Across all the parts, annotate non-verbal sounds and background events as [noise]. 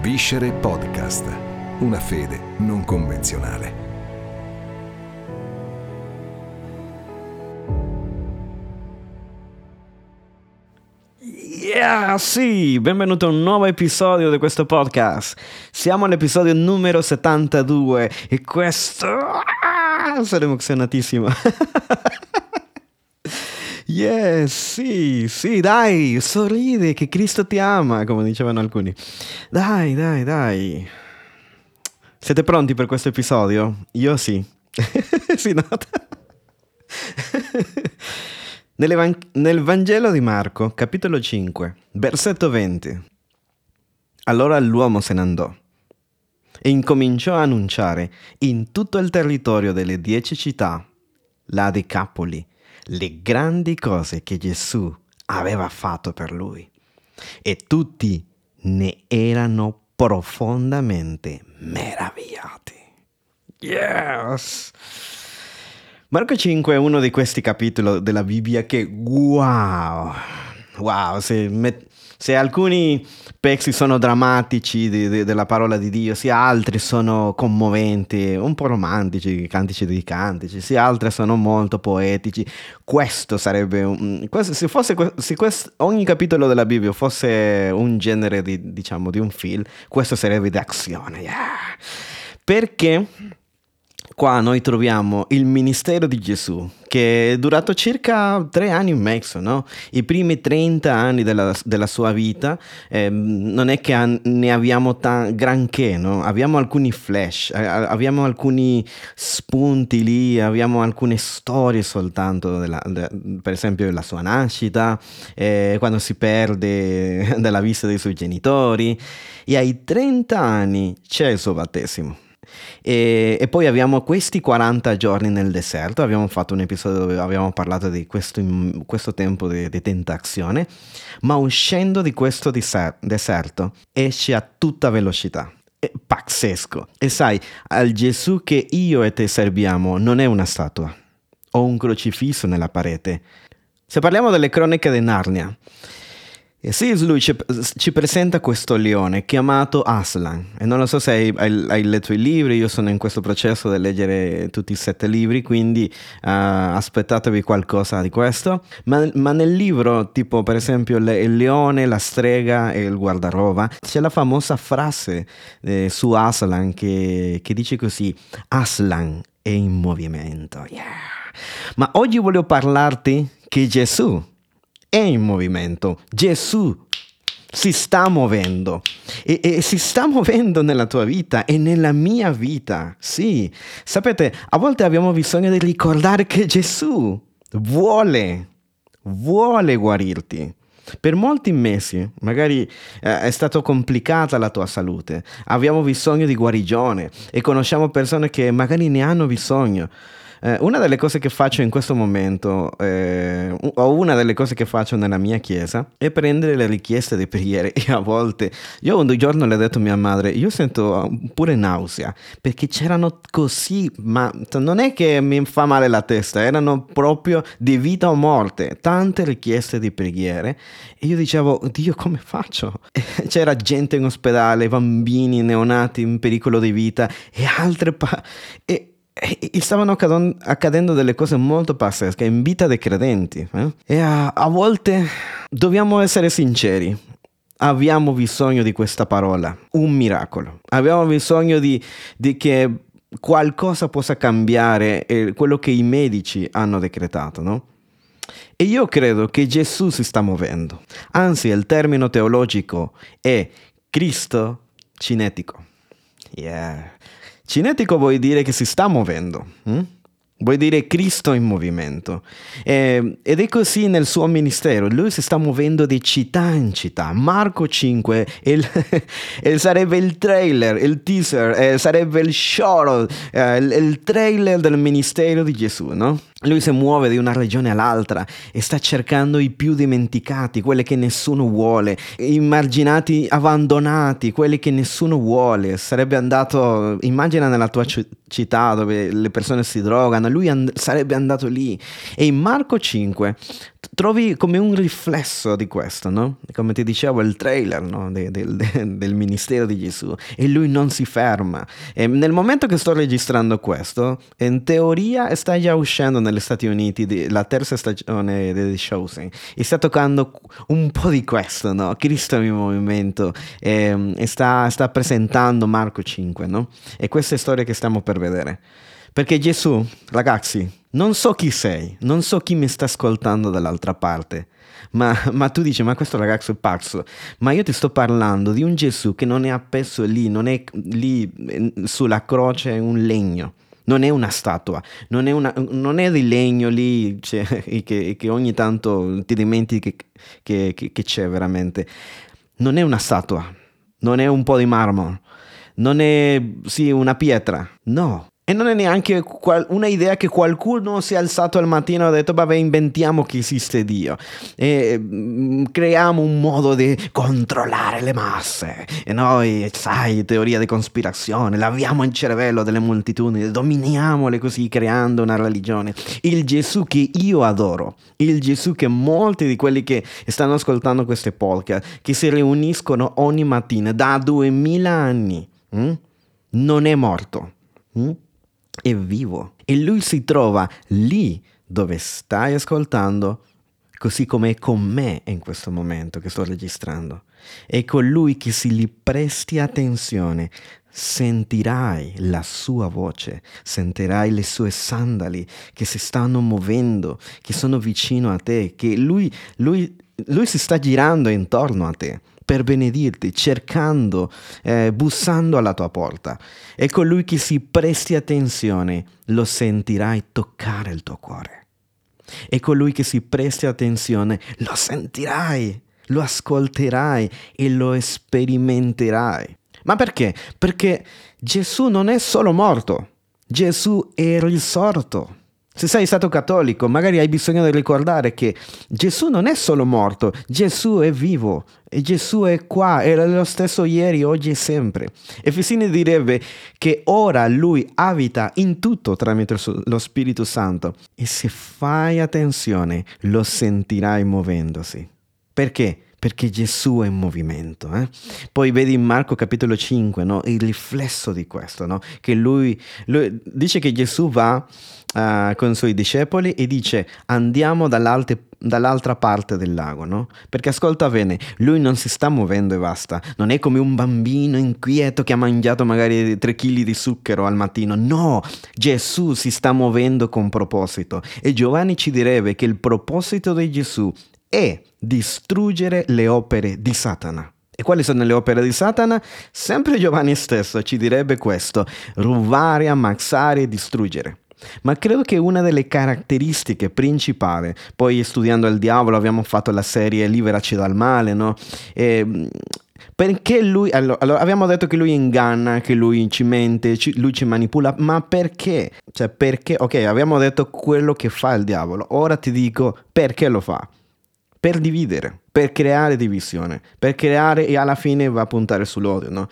Viscere Podcast, una fede non convenzionale. Yeah, sì, benvenuto a un nuovo episodio di questo podcast. Siamo all'episodio numero 72 e questo... Ah, sono emozionatissimo. [laughs] Yes, sì, sì, dai, sorridi che Cristo ti ama, come dicevano alcuni. Dai, dai, dai. Siete pronti per questo episodio? Io sì. [laughs] si nota? Nel Vangelo di Marco, capitolo 5, versetto 20. Allora l'uomo se ne andò e incominciò a annunciare in tutto il territorio delle dieci città, la Decapoli, le grandi cose che Gesù aveva fatto per lui. E tutti ne erano profondamente meravigliati. Yes! Marco 5 è uno di questi capitoli della Bibbia che wow! Wow, se, met- se alcuni pezzi sono drammatici di, di, della parola di Dio, sia altri sono commoventi, un po' romantici, cantici di cantici, sia altri sono molto poetici. Questo sarebbe un, questo, se fosse se questo, ogni capitolo della Bibbia fosse un genere di, diciamo, di un film, questo sarebbe di azione. Yeah. Perché qua noi troviamo il ministero di Gesù, che è durato circa tre anni e mezzo, no? I primi 30 anni della, della sua vita, eh, non è che ne abbiamo ta- granché, no? Abbiamo alcuni flash, abbiamo alcuni spunti lì, abbiamo alcune storie soltanto, della, de- per esempio della sua nascita, eh, quando si perde [laughs] dalla vista dei suoi genitori, e ai 30 anni c'è il suo battesimo. E, e, poi abbiamo questi 40 giorni nel deserto, abbiamo fatto un episodio dove abbiamo parlato di questo, questo tempo di, di, tentazione, ma uscendo di questo deserto esce a tutta velocità. È pazzesco. E sai, al Gesù che io e te serviamo non è una statua o un crocifisso nella parete. Se parliamo delle cronache di Narnia, e lui ci, ci, presenta questo leone chiamato Aslan. E non lo so se hai, hai, hai, letto i libri, io sono in questo processo di leggere tutti i sette libri, quindi uh, aspettatevi qualcosa di questo. Ma, ma, nel libro, tipo per esempio le, il leone, la strega e il guardaroba, c'è la famosa frase eh, su Aslan che, che dice così, Aslan è in movimento. Yeah. Ma oggi voglio parlarti che Gesù è in movimento. Gesù si sta muovendo e, e, si sta muovendo nella tua vita e nella mia vita. Sì, sapete, a volte abbiamo bisogno di ricordare che Gesù vuole, vuole guarirti. Per molti mesi, magari eh, è stata complicata la tua salute, abbiamo bisogno di guarigione e conosciamo persone che magari ne hanno bisogno. Eh, una delle cose che faccio in questo momento, eh, o una delle cose che faccio nella mia chiesa, è prendere le richieste di preghiere. [laughs] E a volte, io un giorno le ho detto a mia madre, io sento pure nausea, perché c'erano così, ma non è che mi fa male la testa, erano proprio di vita o morte, tante richieste di preghiere. E io dicevo, Dio, come faccio? [laughs] C'era gente in ospedale, bambini neonati in pericolo di vita e altre... Pa- e, e stavano accadendo delle cose molto pazzesche in vita dei credenti. Eh? E a, a volte dobbiamo essere sinceri. Abbiamo bisogno di questa parola, un miracolo. Abbiamo bisogno di, di che qualcosa possa cambiare eh, quello che i medici hanno decretato, no? E io credo che Gesù si sta muovendo. Anzi, il termine teologico è Cristo cinetico. Yeah. Cinetico vuol dire che si sta muovendo. Hm? Vuol dire Cristo in movimento. Eh, ed è così nel suo ministero. Lui si sta muovendo di città in città. Marco 5 il, [laughs] il sarebbe il trailer, il teaser, eh, sarebbe il show, eh, il, il, trailer del ministero di Gesù, no? Lui si muove di una regione all'altra e sta cercando i più dimenticati, quelli che nessuno vuole, i marginati abbandonati, quelli che nessuno vuole. Sarebbe andato, immagina nella tua città dove le persone si drogano, lui and- sarebbe andato lì. E in Marco 5 trovi come un riflesso di questo, no? Come ti dicevo, il trailer no? de, de, de, del ministero di Gesù e lui non si ferma. E nel momento che sto registrando questo, in teoria sta già uscendo negli Stati Uniti la terza stagione di Chosen e sta toccando un po' di questo, no? Cristo in movimento e, e sta, sta, presentando Marco 5, no? E queste storie che stiamo per vedere. Perché Gesù, ragazzi, non so chi sei, non so chi mi sta ascoltando dall'altra parte, ma, ma, tu dici, ma questo ragazzo è pazzo, ma io ti sto parlando di un Gesù che non è appeso lì, non è lì eh, sulla croce un legno, non è una statua, non è, una, non è di legno lì cioè, [laughs] che, che, ogni tanto ti dimentichi che, che, che c'è veramente. Non è una statua, non è un po' di marmo, non è sì, una pietra, no, e non è neanche qual- una idea che qualcuno si è alzato al mattino e ha detto, vabbè, inventiamo che esiste Dio. E mm, creiamo un modo di controllare le masse. E noi, sai, teoria di cospirazione, laviamo il cervello delle moltitudini, dominiamole così, creando una religione. Il Gesù che io adoro, il Gesù che molti di quelli che stanno ascoltando queste podcast, che si riuniscono ogni mattina da duemila anni, hm? non è morto. Hm? È vivo. E lui si trova lì dove stai ascoltando, così come è con me in questo momento che sto registrando. È colui che se gli presti attenzione. Sentirai la sua voce, sentirai le sue sandali che si stanno muovendo, che sono vicino a te, che lui, lui, lui si sta girando intorno a te per benedirti, cercando, eh, bussando alla tua porta. E colui che si presti attenzione lo sentirai toccare il tuo cuore. E colui che si presti attenzione lo sentirai, lo ascolterai e lo sperimenterai. Ma perché? Perché Gesù non è solo morto, Gesù è risorto. Se sei stato cattolico, magari hai bisogno di ricordare che Gesù non è solo morto, Gesù è vivo e Gesù è qua, era lo stesso ieri, oggi e sempre. Efesini direbbe che ora lui abita in tutto tramite lo Spirito Santo e se fai attenzione lo sentirai muovendosi. Perché? Perché Gesù è in movimento. Eh? Poi vedi in Marco capitolo 5 no? il riflesso di questo, no? che lui, lui, dice che Gesù va uh, con i suoi discepoli e dice andiamo dall'altra parte del lago, no? Perché ascolta bene, lui non si sta muovendo e basta, non è come un bambino inquieto che ha mangiato magari 3 kg di zucchero al mattino, no, Gesù si sta muovendo con proposito e Giovanni ci direbbe che il proposito di Gesù è distruggere le opere di Satana. E quali sono le opere di Satana? Sempre Giovanni stesso ci direbbe questo, rubare, ammazzare e distruggere. Ma credo che una delle caratteristiche principali, poi studiando il diavolo abbiamo fatto la serie Liberaci dal male, no? E, perché lui, allora, abbiamo detto che lui inganna, che lui ci mente, ci, lui ci manipula, ma perché? Cioè perché, ok, abbiamo detto quello che fa il diavolo, ora ti dico perché lo fa per dividere, per creare divisione, per creare e alla fine va a puntare sull'odio, no?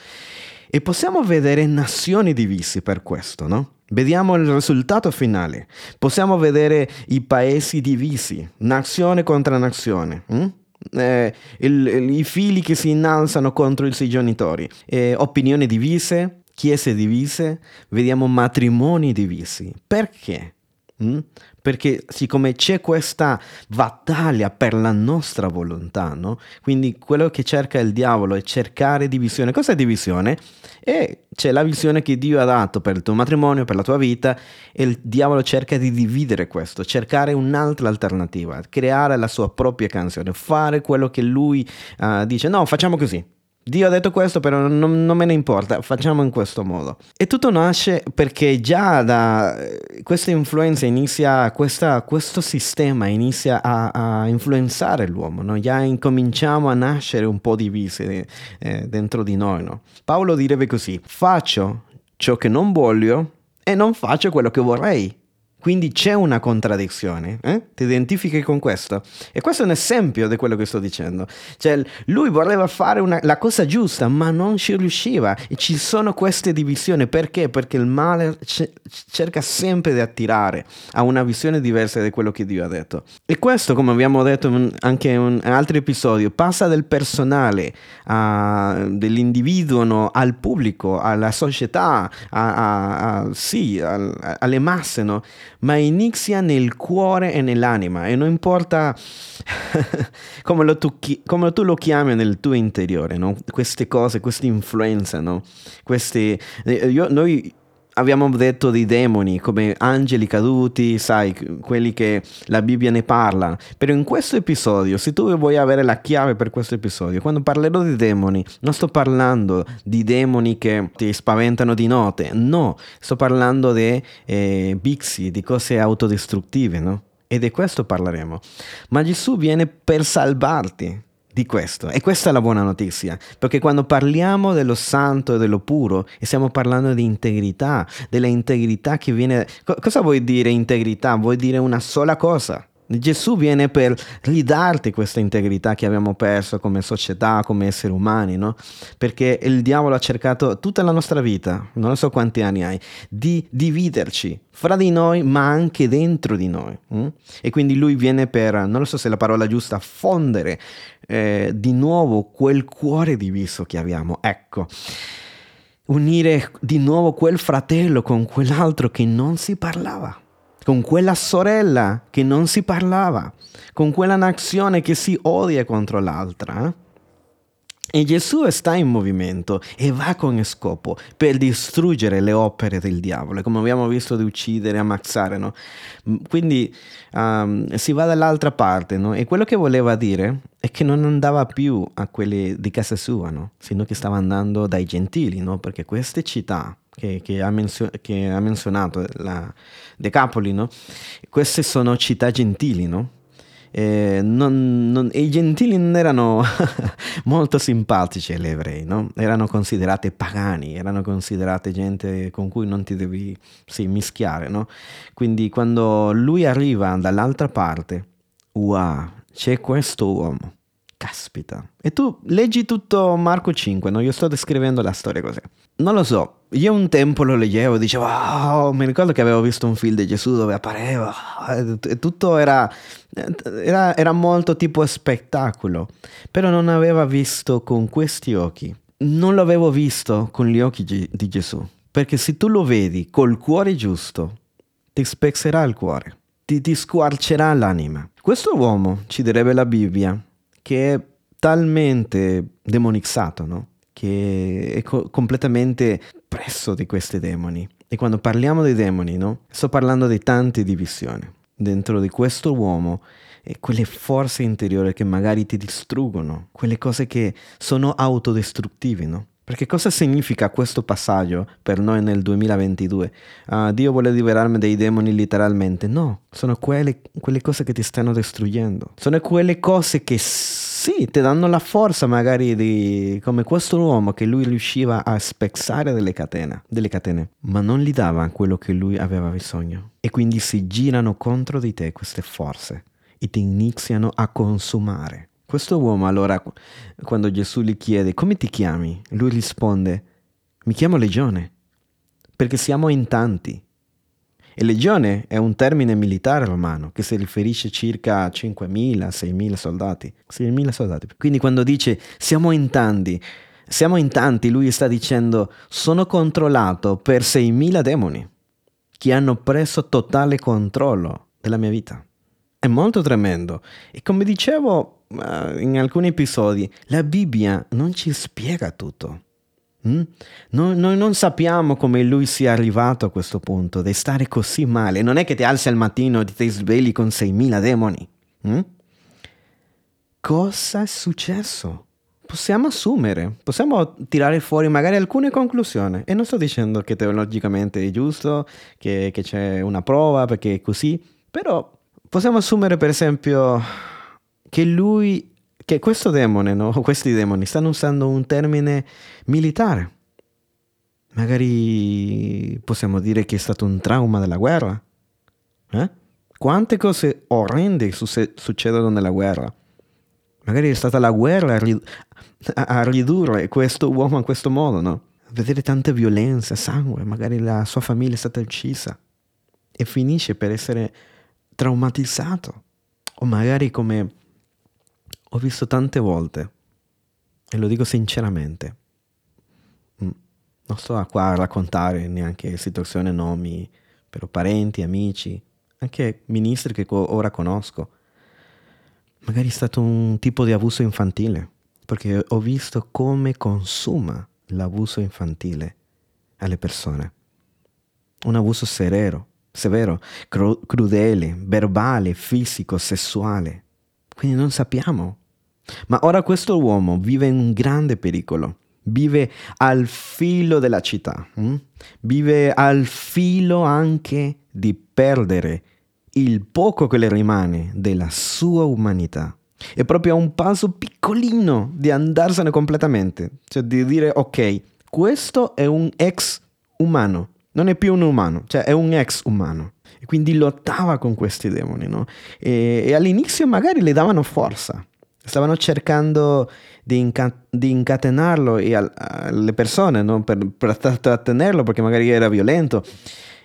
E possiamo vedere nazioni divise per questo, no? Vediamo il risultato finale. Possiamo vedere i paesi divisi, nazione contro nazione. Hm? Eh, il, il, I figli che si innalzano contro i suoi genitori, eh, opinioni divise, chiese divise, vediamo matrimoni divisi. Perché? Mm? Perché siccome c'è questa battaglia per la nostra volontà, no? quindi quello che cerca il diavolo è cercare divisione. Cosa è divisione? E c'è la visione che Dio ha dato per il tuo matrimonio, per la tua vita, e il diavolo cerca di dividere questo, cercare un'altra alternativa, creare la sua propria canzone, fare quello che lui uh, dice, no, facciamo così, Dio ha detto questo, però non, non, me ne importa, facciamo in questo modo. E tutto nasce perché già da questa influenza inizia, questa, questo sistema inizia a, a influenzare l'uomo, no? già incominciamo a nascere un po' divisi eh, dentro di noi. No? Paolo direbbe così, faccio ciò che non voglio e non faccio quello che vorrei. Quindi c'è una contraddizione, eh? ti identifichi con questo? E questo è un esempio di quello che sto dicendo. Cioè, lui voleva fare una, la cosa giusta, ma non ci riusciva. E ci sono queste divisioni. Perché? Perché il male c- cerca sempre di attirare a una visione diversa di quello che Dio ha detto. E questo, come abbiamo detto anche in altri episodi, passa del personale, a, dell'individuo no? al pubblico, alla società, a, a, sì, alle masse. No? Ma inizia nel cuore e nell'anima e non importa [laughs] come, tu, come, tu, lo chiami nel tuo interiore, no? queste cose, queste influenze, no? queste, eh, io, noi abbiamo detto di demoni come angeli caduti, sai, quelli che la Bibbia ne parla. Però in questo episodio, se tu vuoi avere la chiave per questo episodio, quando parlerò di demoni, non sto parlando di demoni che ti spaventano di notte, no, sto parlando di eh, bixi, di cose autodistruttive, no? E di questo parleremo. Ma Gesù viene per salvarti di questo. E questa è la buona notizia, perché quando parliamo dello santo e dello puro, stiamo parlando di integrità, della integrità che viene... cosa vuol dire integrità? Vuol dire una sola cosa, Gesù viene per ridarti questa integrità che abbiamo perso come società, come esseri umani, no? Perché il diavolo ha cercato tutta la nostra vita, non so quanti anni hai, di dividerci fra di noi, ma anche dentro di noi. Hm? E quindi lui viene per, non so se è la parola giusta, fondere eh, di nuovo quel cuore diviso che abbiamo. Ecco unire di nuovo quel fratello con quell'altro che non si parlava con quella sorella che non si parlava, con quella nazione che si odia contro l'altra. E Gesù sta in movimento e va con scopo per distruggere le opere del diavolo, come abbiamo visto di uccidere, ammazzare. No? Quindi um, si va dall'altra parte no? e quello che voleva dire è che non andava più a quelli di casa sua, no? sino che stava andando dai gentili, perché queste città che, che, ha, menzio- che ha, menzionato, la Decapoli, no? queste sono città gentili, no? Eh, non, non, I gentili non erano [laughs] molto simpatici agli ebrei, no? erano considerate pagani, erano considerate gente con cui non ti devi sì, mischiare. No? Quindi quando lui arriva dall'altra parte, wow, c'è questo uomo Caspita. E tu leggi tutto Marco 5, no? Io sto descrivendo la storia così. Non lo so, io un tempo lo leggevo e dicevo, oh, mi ricordo che avevo visto un film di Gesù dove appariva e tutto era, era, era molto tipo spettacolo, però non aveva visto con questi occhi. Non l'avevo visto con gli occhi di Gesù, perché se tu lo vedi col cuore giusto, ti spezzerà il cuore, ti, ti squarcerà l'anima. Questo uomo, ci direbbe la Bibbia, che è talmente demonizzato, no? Che è co- completamente presso di questi demoni. E quando parliamo di demoni, no? sto parlando di tante divisioni dentro di questo uomo e quelle forze interiori che magari ti distruggono, quelle cose che sono autodistruttive, no? Perché cosa significa questo passaggio per noi nel 2022? Uh, ah, Dio vuole liberarmi dai demoni letteralmente? No, sono quelle, quelle cose che ti stanno distruggendo. Sono quelle cose che sì, ti danno la forza magari di... come questo uomo che lui riusciva a spezzare delle catene, delle catene, ma non gli dava quello che lui aveva bisogno. E quindi si girano contro di te queste forze e ti iniziano a consumare. Questo uomo allora, quando Gesù gli chiede come ti chiami, lui risponde, mi chiamo legione, perché siamo in tanti. E legione è un termine militare romano che si riferisce circa a 5.000, 6.000 soldati. 6.000 soldati. Quindi quando dice siamo in tanti, siamo in tanti, lui sta dicendo sono controllato per 6.000 demoni che hanno preso totale controllo della mia vita. È molto tremendo. E come dicevo uh, in alcuni episodi, la Bibbia non ci spiega tutto. Mm? Noi, noi, non sappiamo come lui sia arrivato a questo punto, di stare così male. Non è che ti alzi al mattino e ti svegli con 6.000 demoni. Mm? Cosa è successo? Possiamo assumere, possiamo tirare fuori magari alcune conclusioni. E non sto dicendo che teologicamente è giusto, che, che c'è una prova, perché è così, però possiamo assumere per esempio che lui, che questo demone, no? [laughs] questi demoni stanno usando un termine militare. Magari possiamo dire che è stato un trauma della guerra. Eh? Quante cose orrende succedono nella guerra. Magari è stata la guerra a ridurre questo uomo in questo modo, no? Vedere tante violenze, sangue, magari la sua famiglia è stata uccisa e finisce per essere traumatizzato. O magari come ho visto tante volte, e lo dico sinceramente, mm, non sto qua a raccontare neanche situazioni, nomi, però parenti, amici, anche ministri che ora conosco. Magari è stato un tipo di abuso infantile, perché ho visto come consuma l'abuso infantile alle persone. Un abuso severo, severo, cru- crudele, verbale, fisico, sessuale. Quindi non sappiamo. Ma ora questo uomo vive in un grande pericolo. Vive al filo della città. Hm? Vive al filo anche di perdere il poco che le rimane della sua umanità. È proprio a un passo piccolino di andarsene completamente, cioè di dire ok, questo è un ex umano, non è più un umano, cioè è un ex umano. E quindi lottava con questi demoni, no? E, e all'inizio magari le davano forza, stavano cercando di, inca- di incatenarlo al- alle persone no? per, per trattenerlo perché magari era violento.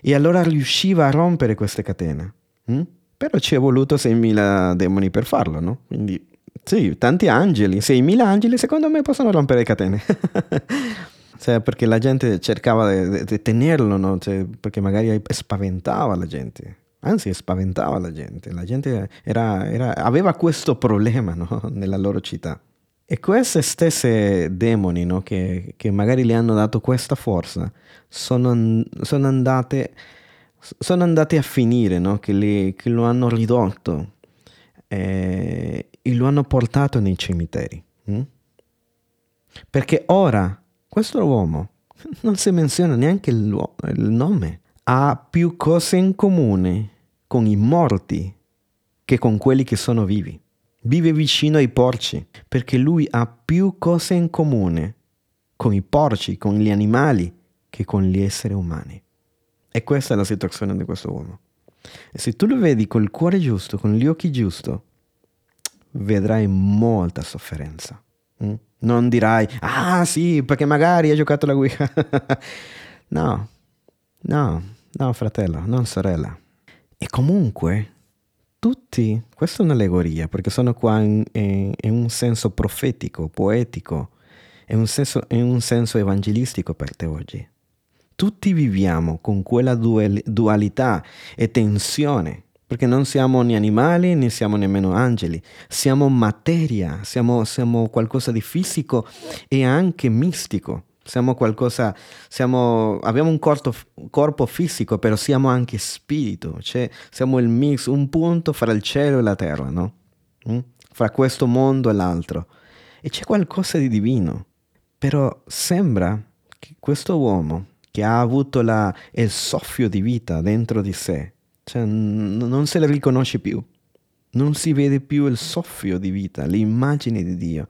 E allora riusciva a rompere queste catene. Hm? Però ci è voluto 6.000 demoni per farlo, no? Quindi sì, tanti angeli, 6.000 angeli secondo me possono rompere le catene. [laughs] cioè, perché la gente cercava di tenerlo, no? Cioè, perché magari spaventava la gente. Anzi, spaventava la gente. La gente era, era, aveva questo problema no? [laughs] nella loro città. E queste stesse demoni no? che, che, magari le hanno dato questa forza sono, sono andate sono andati a finire, no? che, li, che, lo hanno ridotto eh, e lo hanno portato nei cimiteri. Hm? Perché ora questo uomo [laughs] non si menziona neanche il, il nome, ha più cose in comune con i morti che con quelli che sono vivi. Vive vicino ai porci perché lui ha più cose in comune con i porci, con gli animali, che con gli esseri umani. E questa è la situazione di questo uomo. E se tu lo vedi col cuore giusto, con gli occhi giusti, vedrai molta sofferenza. Mm? Non dirai, ah sì, perché magari hai giocato la guida. [laughs] no, no, no, fratello, non sorella. E comunque, tutti, questa è un'allegoria, perché sono qua in, in, in un senso profetico, poetico, in un senso, in un senso evangelistico per te oggi tutti viviamo con quella dualità e tensione, perché non siamo né animali né siamo nemmeno angeli, siamo materia, siamo, siamo qualcosa di fisico e anche mistico. Siamo qualcosa, siamo, abbiamo un corpo, corpo fisico, però siamo anche spirito, cioè siamo il mix, un punto fra il cielo e la terra, no? Mm? Fra questo mondo e l'altro. E c'è qualcosa di divino. Però sembra che questo uomo che ha avuto la, il soffio di vita dentro di sé, cioè, n- non se le riconosce più, non si vede più il soffio di vita, l'immagine di Dio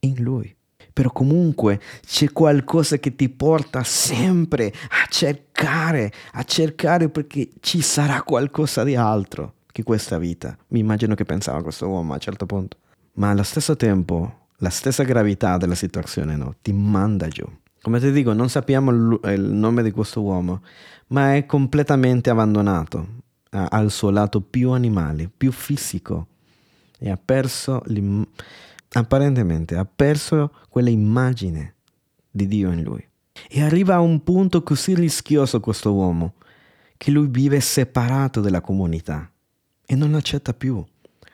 in lui. Però comunque c'è qualcosa che ti porta sempre a cercare, a cercare perché ci sarà qualcosa di altro che questa vita. Mi immagino che pensava questo uomo a un certo punto. Ma allo stesso tempo, la stessa gravità della situazione no, ti manda giù. Come ti dico, non sappiamo il nome di questo uomo, ma è completamente abbandonato al suo lato più animale, più fisico e ha perso, apparentemente, ha perso quell'immagine di Dio in lui. E arriva a un punto così rischioso questo uomo che lui vive separato dalla comunità e non accetta più.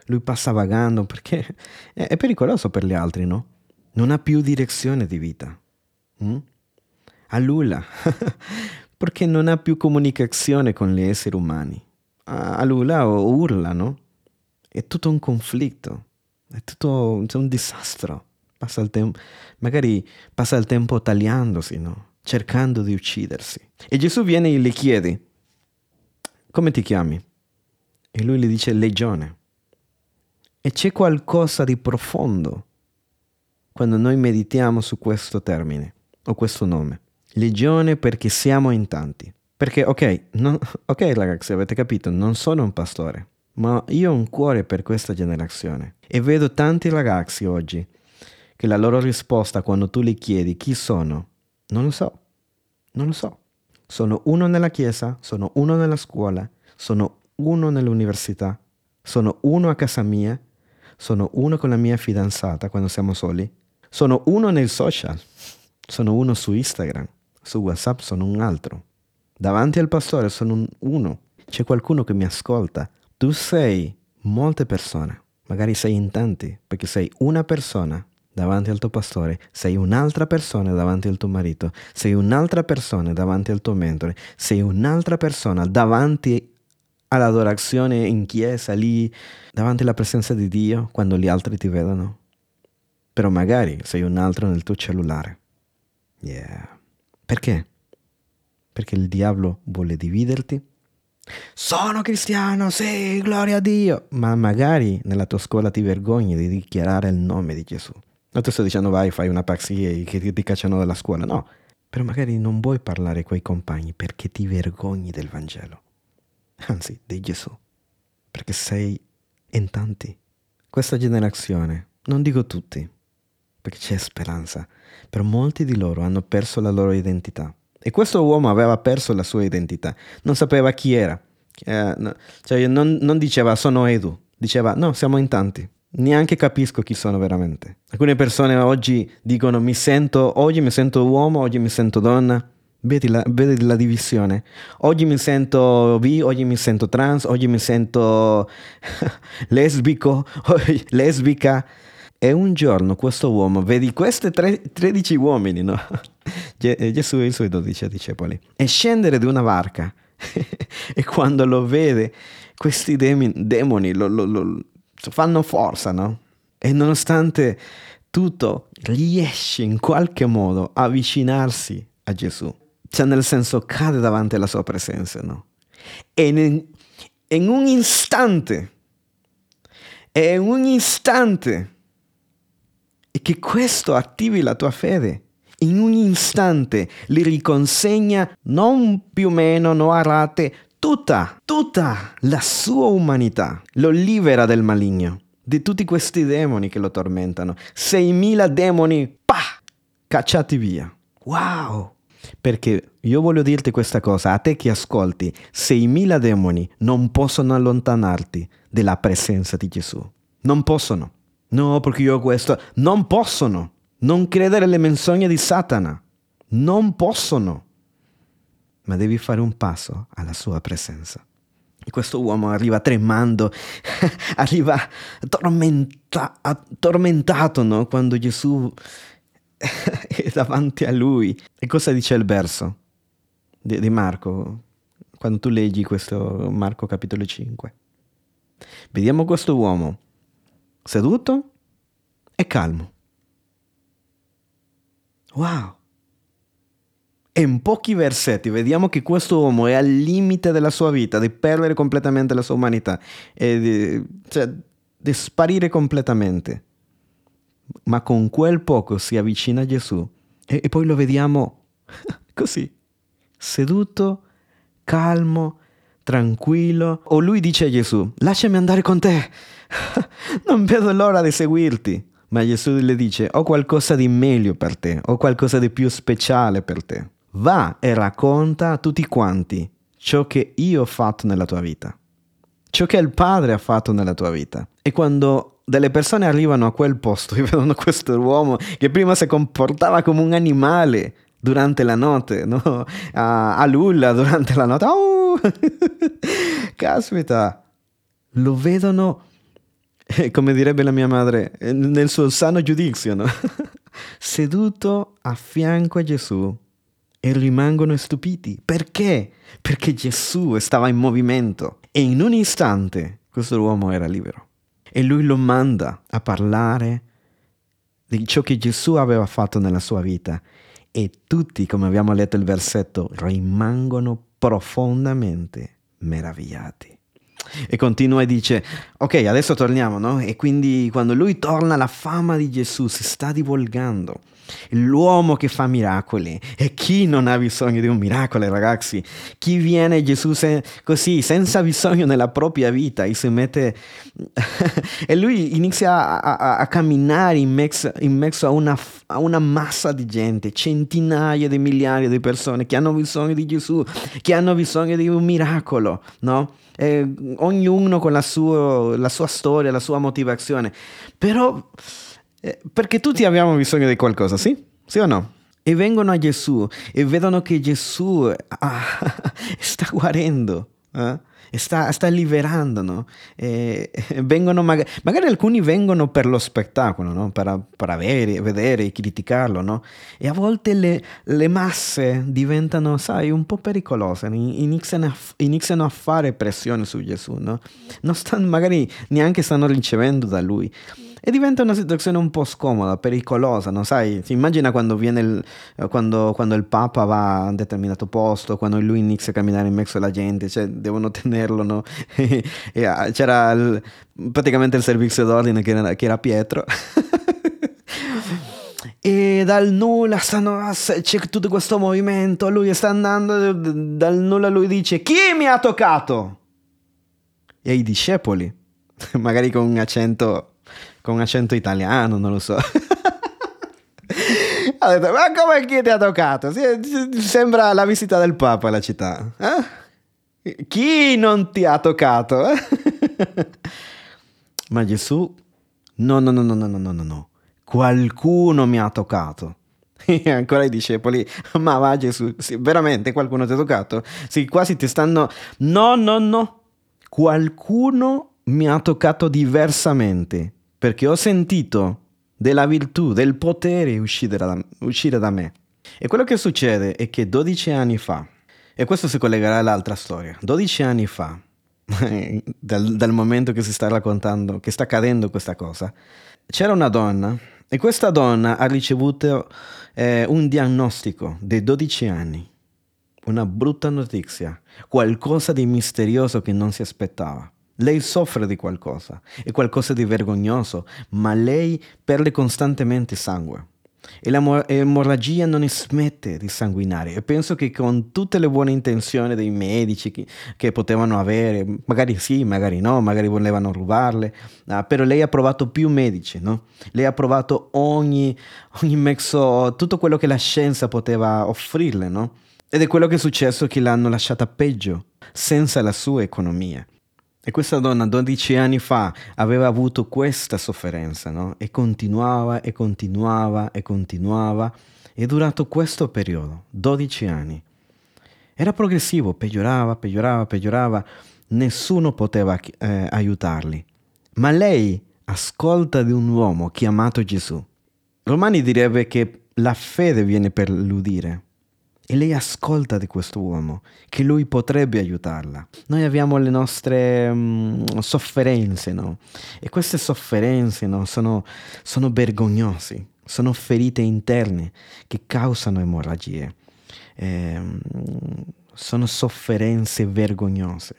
Lui passa vagando perché è pericoloso per gli altri, no? Non ha più direzione di vita. Mm? A nulla, [laughs] perché non ha più comunicazione con gli esseri umani. A nulla o urla, no? È tutto un conflitto, è tutto è un disastro. Passa il tempo, magari passa il tempo tagliandosi, no? Cercando di uccidersi. E Gesù viene e le chiede, come ti chiami? E lui le dice legione. E c'è qualcosa di profondo quando noi meditiamo su questo termine o questo nome. Legione perché siamo in tanti. Perché, ok, no, [laughs] ok ragazzi, avete capito, non sono un pastore, ma io ho un cuore per questa generazione. E vedo tanti ragazzi oggi che la loro risposta quando tu gli chiedi chi sono, non lo so, non lo so. Sono uno nella chiesa, sono uno nella scuola, sono uno nell'università, sono uno a casa mia, sono uno con la mia fidanzata quando siamo soli, sono uno nei social, sono uno su Instagram, su WhatsApp sono un altro. Davanti al pastore sono un uno. C'è qualcuno che mi ascolta. Tu sei molte persone, magari sei in tanti, perché sei una persona davanti al tuo pastore, sei un'altra persona davanti al tuo marito, sei un'altra persona davanti al tuo mentore, sei un'altra persona davanti all'adorazione in chiesa, lì, davanti alla presenza di Dio, quando gli altri ti vedono. Però magari sei un altro nel tuo cellulare. Yeah. Perché? Perché il diavolo vuole dividerti. Sono cristiano, sì, gloria a Dio. Ma magari nella tua scuola ti vergogni di dichiarare il nome di Gesù. Non ti sto dicendo vai, fai una pazzia e che ti cacciano dalla scuola, no. Però magari non vuoi parlare con i compagni perché ti vergogni del Vangelo. Anzi, di Gesù. Perché sei in tanti. Questa generazione, non dico tutti, perché c'è speranza, però molti di loro hanno perso la loro identità. E questo uomo aveva perso la sua identità, non sapeva chi era. Eh, no, cioè non, non diceva sono Edu, diceva no, siamo in tanti neanche capisco chi sono veramente. Alcune persone oggi dicono mi sento, oggi mi sento uomo, oggi mi sento donna. Vedi la, vedi la divisione. Oggi mi sento bi, oggi mi sento trans, oggi mi sento [laughs] lesbico, [laughs] lesbica. E un giorno questo uomo, vedi questi 13 uomini, no? [laughs] Gesù e i suoi 12 discepoli, e scendere di una barca. [laughs] e quando lo vede, questi demoni lo, lo, lo, fanno forza, no? E nonostante tutto riesce in qualche modo a avvicinarsi a Gesù. Cioè nel senso cade davanti alla sua presenza, no? E in, in un istante, in un istante, e che questo attivi la tua fede. In un istante li riconsegna non più o meno, rate, tutta, tutta la sua umanità, lo libera del maligno, di tutti questi demoni che lo tormentano. 6.000 demoni, pa, cacciati via. Wow! Perché io voglio dirti questa cosa, a te che ascolti, 6.000 demoni non possono allontanarti dalla presenza di Gesù. Non possono. No, perché io ho questo. Non possono. Non credere alle menzogne di Satana. Non possono ma devi fare un passo alla sua presenza. E questo uomo arriva tremando, [laughs] arriva tormenta, tormentato no? quando Gesù [laughs] è davanti a lui. E cosa dice il verso di, di Marco, quando tu leggi questo Marco capitolo 5? Vediamo questo uomo seduto e calmo. Wow! In pochi versetti vediamo che questo uomo è al limite della sua vita, di perdere completamente la sua umanità, di, cioè, di sparire completamente. Ma con quel poco si avvicina a Gesù e, e poi lo vediamo [laughs] così, seduto, calmo, tranquillo. O lui dice a Gesù, lasciami andare con te, [laughs] non vedo l'ora di seguirti. Ma Gesù le dice, ho qualcosa di meglio per te, ho qualcosa di più speciale per te va e racconta a tutti quanti ciò che io ho fatto nella tua vita, ciò che il Padre ha fatto nella tua vita. E quando delle persone arrivano a quel posto [laughs] e vedono questo uomo che prima si comportava come un animale durante la notte, no? a, a Lulla durante la notte, oh! [laughs] caspita, lo vedono, come direbbe la mia madre, nel suo sano giudizio, no? [laughs] seduto a fianco a Gesù e rimangono stupiti. Perché? Perché Gesù stava in movimento e in un istante questo uomo era libero. E lui lo manda a parlare di ciò che Gesù aveva fatto nella sua vita e tutti, come abbiamo letto il versetto, rimangono profondamente meravigliati. E continua e dice, ok, adesso torniamo, no? E quindi quando lui torna la fama di Gesù si sta divulgando l'uomo che fa miracoli. E chi non ha bisogno di un miracolo, ragazzi? Chi viene Gesù se, così, senza bisogno nella propria vita e si mette... [laughs] e lui inizia a, a, a camminare in mezzo, in mezzo a, una, a una massa di gente, centinaia di migliaia di persone che hanno bisogno di Gesù, che hanno bisogno di un miracolo, no? Eh, ognuno con la sua, la sua, storia, la sua motivazione. Però, eh, perché tutti abbiamo bisogno di qualcosa, sì? Sì o no? E vengono a Gesù e vedono che Gesù ah, [laughs] sta guarendo. Eh? sta, sta liberando, no? E vengono magari, alcuni vengono per lo spettacolo, no? per, per avere, vedere e criticarlo, no? E a volte le, le, masse diventano, sai, un po' pericolose, iniziano a, iniziano a fare pressione su Gesù, no? Non stanno, magari neanche stanno ricevendo da lui. E diventa una situazione un po' scomoda, pericolosa, no? Sai, si immagina quando, viene il, quando, quando il Papa va a un determinato posto, quando lui inizia a camminare in mezzo alla gente, cioè devono tenerlo, no? [laughs] e, ah, c'era il, praticamente il servizio d'ordine che era, che era Pietro. [laughs] e dal nulla stanno, c'è tutto questo movimento, lui sta andando, dal nulla lui dice chi mi ha toccato? E i discepoli, [laughs] magari con un accento con accento italiano, non lo so. [laughs] ha detto, ma come chi ti ha toccato? Sembra la visita del Papa alla città. Eh? Chi non ti ha toccato? [laughs] ma Gesù, no, no, no, no, no, no, no, no. Qualcuno mi ha toccato. [laughs] E ancora i discepoli, ma va Gesù, sì, veramente qualcuno ti ha toccato? Sì, quasi ti stanno... No, no, no. Qualcuno mi ha toccato diversamente perché ho sentito della virtù, del potere uscire da, uscire da me. E quello che succede è che 12 anni fa, e questo si collegherà all'altra storia, 12 anni fa, [laughs] dal, dal, momento che si sta raccontando, che sta accadendo questa cosa, c'era una donna e questa donna ha ricevuto eh, un diagnostico di 12 anni, una brutta notizia, qualcosa di misterioso che non si aspettava. Lei soffre di qualcosa, è qualcosa di vergognoso, ma lei perde costantemente sangue. E l'emorragia non smette di sanguinare e penso che con tutte le buone intenzioni dei medici che, che potevano avere, magari sì, magari no, magari volevano rubarle, uh, però lei ha provato più medici, no? Lei ha provato ogni, ogni mezzo, tutto quello che la scienza poteva offrirle, no? Ed è quello che è successo che l'hanno lasciata peggio, senza la sua economia. E questa donna 12 anni fa aveva avuto questa sofferenza, no? E continuava e continuava e continuava. E durato questo periodo, 12 anni, era progressivo, peggiorava, peggiorava, peggiorava. Nessuno poteva eh, aiutarli. Ma lei ascolta di un uomo chiamato Gesù. Romani direbbe che la fede viene per l'udire. E lei ascolta di questo uomo, che lui potrebbe aiutarla. Noi abbiamo le nostre um, sofferenze, no? E queste sofferenze, no? Sono, sono vergognose, sono ferite interne che causano emorragie. Eh, sono sofferenze vergognose.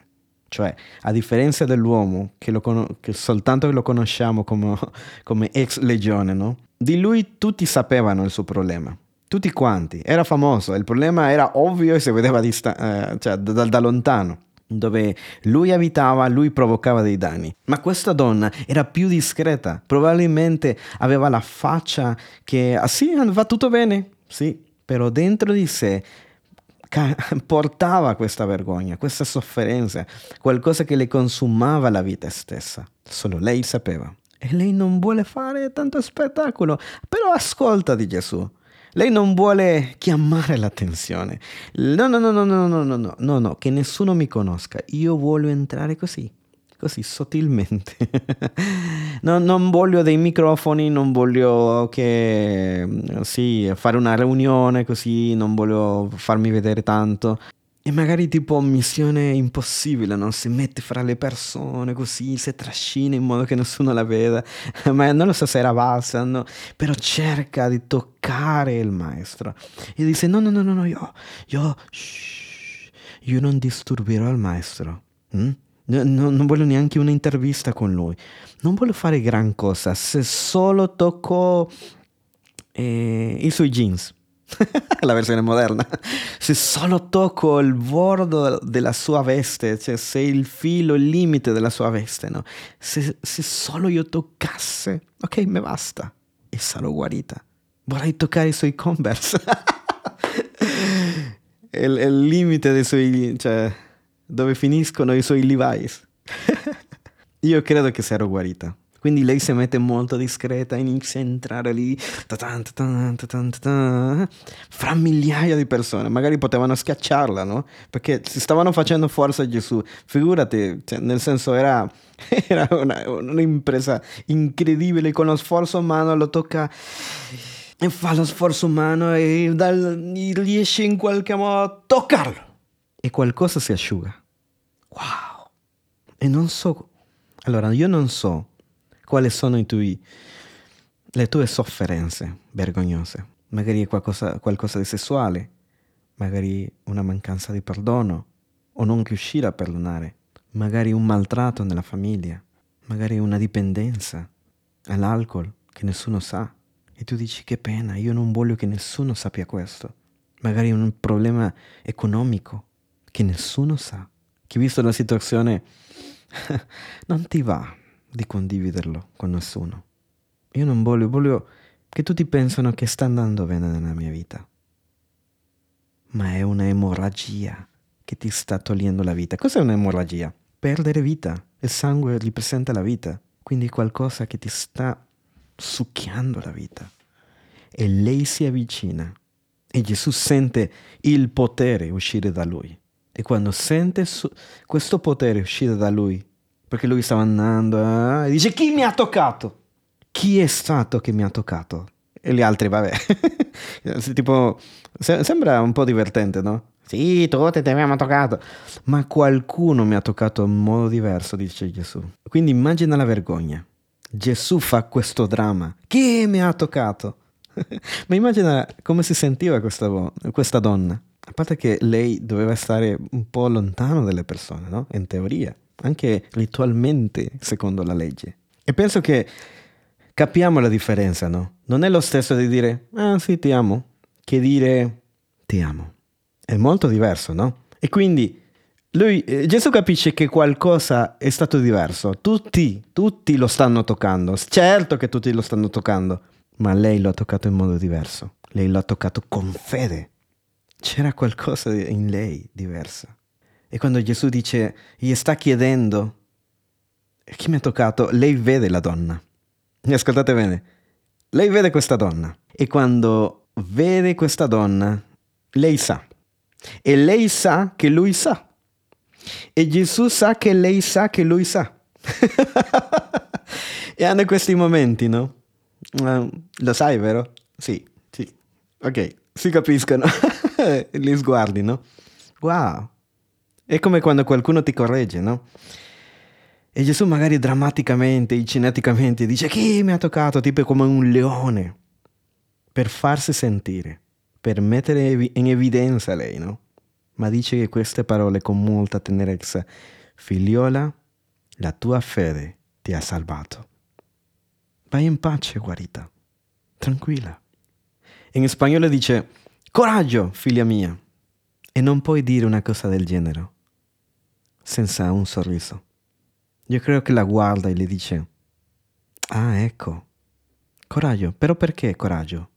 Cioè, a differenza dell'uomo, che, con- che soltanto lo conosciamo come, [laughs] come ex legione, no? Di lui tutti sapevano il suo problema tutti quanti. Era famoso, il problema era ovvio e si vedeva dista- eh, cioè, da, da lontano dove lui abitava, lui provocava dei danni. Ma questa donna era più discreta, probabilmente aveva la faccia che, ah sì, va tutto bene, sì, però dentro di sé [laughs] portava questa vergogna, questa sofferenza, qualcosa che le consumava la vita stessa. Solo lei sapeva. E lei non vuole fare tanto spettacolo, però ascolta di Gesù. Lei non vuole chiamare l'attenzione. No, no, no, no, no, no, no, no, no, che nessuno mi conosca. Io voglio entrare così, così sottilmente. [laughs] no, non voglio dei microfoni, non voglio che, sì, fare una riunione così, non voglio farmi vedere tanto. E magari tipo missione impossibile, non si mette fra le persone così, si trascina in modo che nessuno la veda. [laughs] Ma non lo so se era valsa, no? però cerca di toccare il maestro. E dice no, no, no, no, no io, io, shh, io non disturberò il maestro. Mm? No, no, non voglio neanche un'intervista con lui. Non voglio fare gran cosa. Se solo tocco eh, i suoi jeans. [laughs] la versione moderna. Se solo tocco il bordo della sua veste, cioè se il filo, il limite della sua veste, no? Se, se solo io toccasse, ok, mi basta. E sarò guarita. Vorrei toccare i suoi Converse. [laughs] il, il limite dei suoi, cioè, dove finiscono i suoi Levi's. [laughs] io credo che sarò guarita. Quindi lei si mette molto discreta, inizia a entrare lì, fra migliaia di persone. Magari potevano schiacciarla, no? Perché si stavano facendo forza a Gesù. Figurati, cioè, nel senso era, [laughs] era una, un'impresa incredibile. Con lo sforzo umano lo tocca e fa lo sforzo umano e dal, riesce in qualche modo a toccarlo. E qualcosa si asciuga. Wow! E non so... Allora, io non so quali sono tuoi, le tue sofferenze vergognose. Magari qualcosa, qualcosa di sessuale, magari una mancanza di perdono o non riuscire a perdonare, magari un maltratto nella famiglia, magari una dipendenza all'alcol che nessuno sa. E tu dici che pena, io non voglio che nessuno sappia questo. Magari un problema economico che nessuno sa, che visto la situazione [laughs] non ti va di condividerlo con nessuno. Io non voglio, voglio che tutti pensano che sta andando bene nella mia vita. Ma è una emorragia che ti sta togliendo la vita. Cos'è un'emorragia? Perdere vita. Il sangue rappresenta la vita. Quindi qualcosa che ti sta succhiando la vita. E lei si avvicina. E Gesù sente il potere uscire da lui. E quando sente su- questo potere uscire da lui, perché lui stava andando eh, e dice chi mi ha toccato? Chi è stato che mi ha toccato? E gli altri, vabbè. [laughs] tipo, se- sembra un po' divertente, no? Sì, tutti ti abbiamo toccato. Ma qualcuno mi ha toccato in modo diverso, dice Gesù. Quindi immagina la vergogna. Gesù fa questo dramma. Chi mi ha toccato? [laughs] Ma immagina come si sentiva questa, questa donna. A parte che lei doveva stare un po' lontano dalle persone, no? In teoria anche ritualmente secondo la legge. E penso che capiamo la differenza, no? Non è lo stesso di dire, ah sì, ti amo, che dire ti amo. È molto diverso, no? E quindi lui, eh, Gesù capisce che qualcosa è stato diverso. Tutti, tutti lo stanno toccando. Certo che tutti lo stanno toccando, ma lei lo ha toccato in modo diverso. Lei lo ha toccato con fede. C'era qualcosa in lei diverso. E quando Gesù dice, gli sta chiedendo, chi mi ha toccato? Lei vede la donna. Ascoltate bene, lei vede questa donna. E quando vede questa donna, lei sa. E lei sa che lui sa. E Gesù sa che lei sa che lui sa. [laughs] e hanno questi momenti, no? Uh, lo sai, vero? Sì, sì. Ok, si capiscono. [laughs] Gli sguardi, no? Wow. È come quando qualcuno ti corregge, no? E Gesù magari drammaticamente, cineticamente dice chi mi ha toccato, tipo come un leone, per farsi sentire, per mettere in evidenza lei, no? Ma dice che queste parole con molta tenerezza, figliola, la tua fede ti ha salvato. Vai in pace, guarita, tranquilla. In spagnolo dice, coraggio, figlia mia. E non puoi dire una cosa del genere senza un sorriso. Io credo che la guarda e le dice, ah ecco, coraggio, però perché coraggio?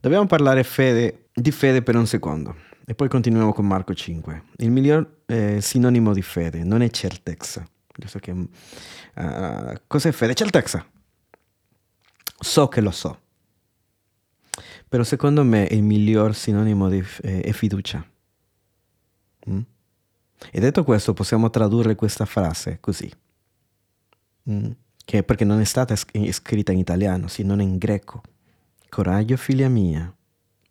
Dobbiamo parlare fede, di fede per un secondo e poi continuiamo con Marco 5. Il miglior eh, sinonimo di fede non è certezza. So che, uh, cos'è fede? Certezza. So che lo so. Però secondo me il miglior sinonimo di, eh, è fiducia. Mm? E detto questo, possiamo tradurre questa frase così, mm, che perché non è stata scritta in italiano, sì, non in greco. Coraggio, figlia mia,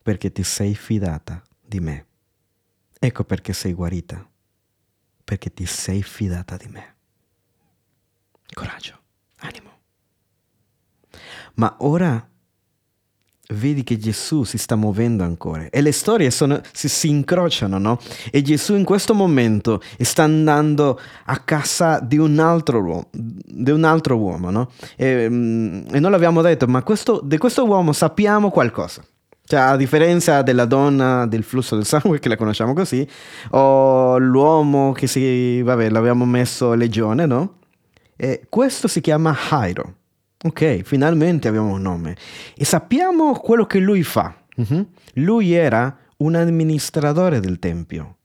perché ti sei fidata di me. Ecco perché sei guarita, perché ti sei fidata di me. Coraggio, animo. Ma ora vedi che Gesù si sta muovendo ancora e le storie sono, si, si, incrociano, no? E Gesù in questo momento sta andando a casa di un altro uomo, di un altro uomo no? E, mm, e non l'abbiamo detto, ma questo, di questo uomo sappiamo qualcosa. Cioè, a differenza della donna del flusso del sangue, [laughs] che la conosciamo così, o l'uomo che si, vabbè, l'abbiamo messo legione, no? E questo si chiama Jairo. Ok, finalmente abbiamo un nome. E sappiamo quello che lui fa. Uh-huh. Lui era un amministratore del Tempio.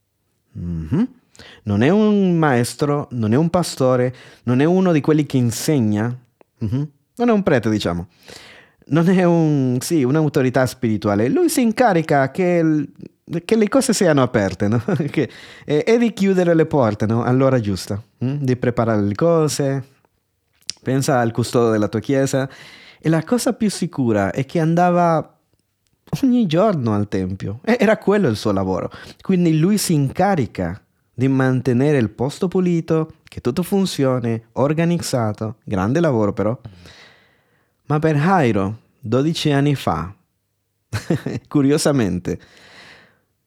Uh-huh. Non è un maestro, non è un pastore, non è uno di quelli che insegna. Uh-huh. Non è un prete, diciamo non è un, sì, un'autorità spirituale. Lui si incarica che, che le cose siano aperte, no? [laughs] che, e, e, di chiudere le porte no? all'ora giusta, hm? di preparare le cose. Pensa al custode della tua chiesa. E la cosa più sicura è che andava ogni giorno al tempio. Era quello il suo lavoro. Quindi lui si incarica di mantenere il posto pulito, che tutto funzioni, organizzato. Grande lavoro però. Ma per Jairo, 12 anni fa, [laughs] curiosamente,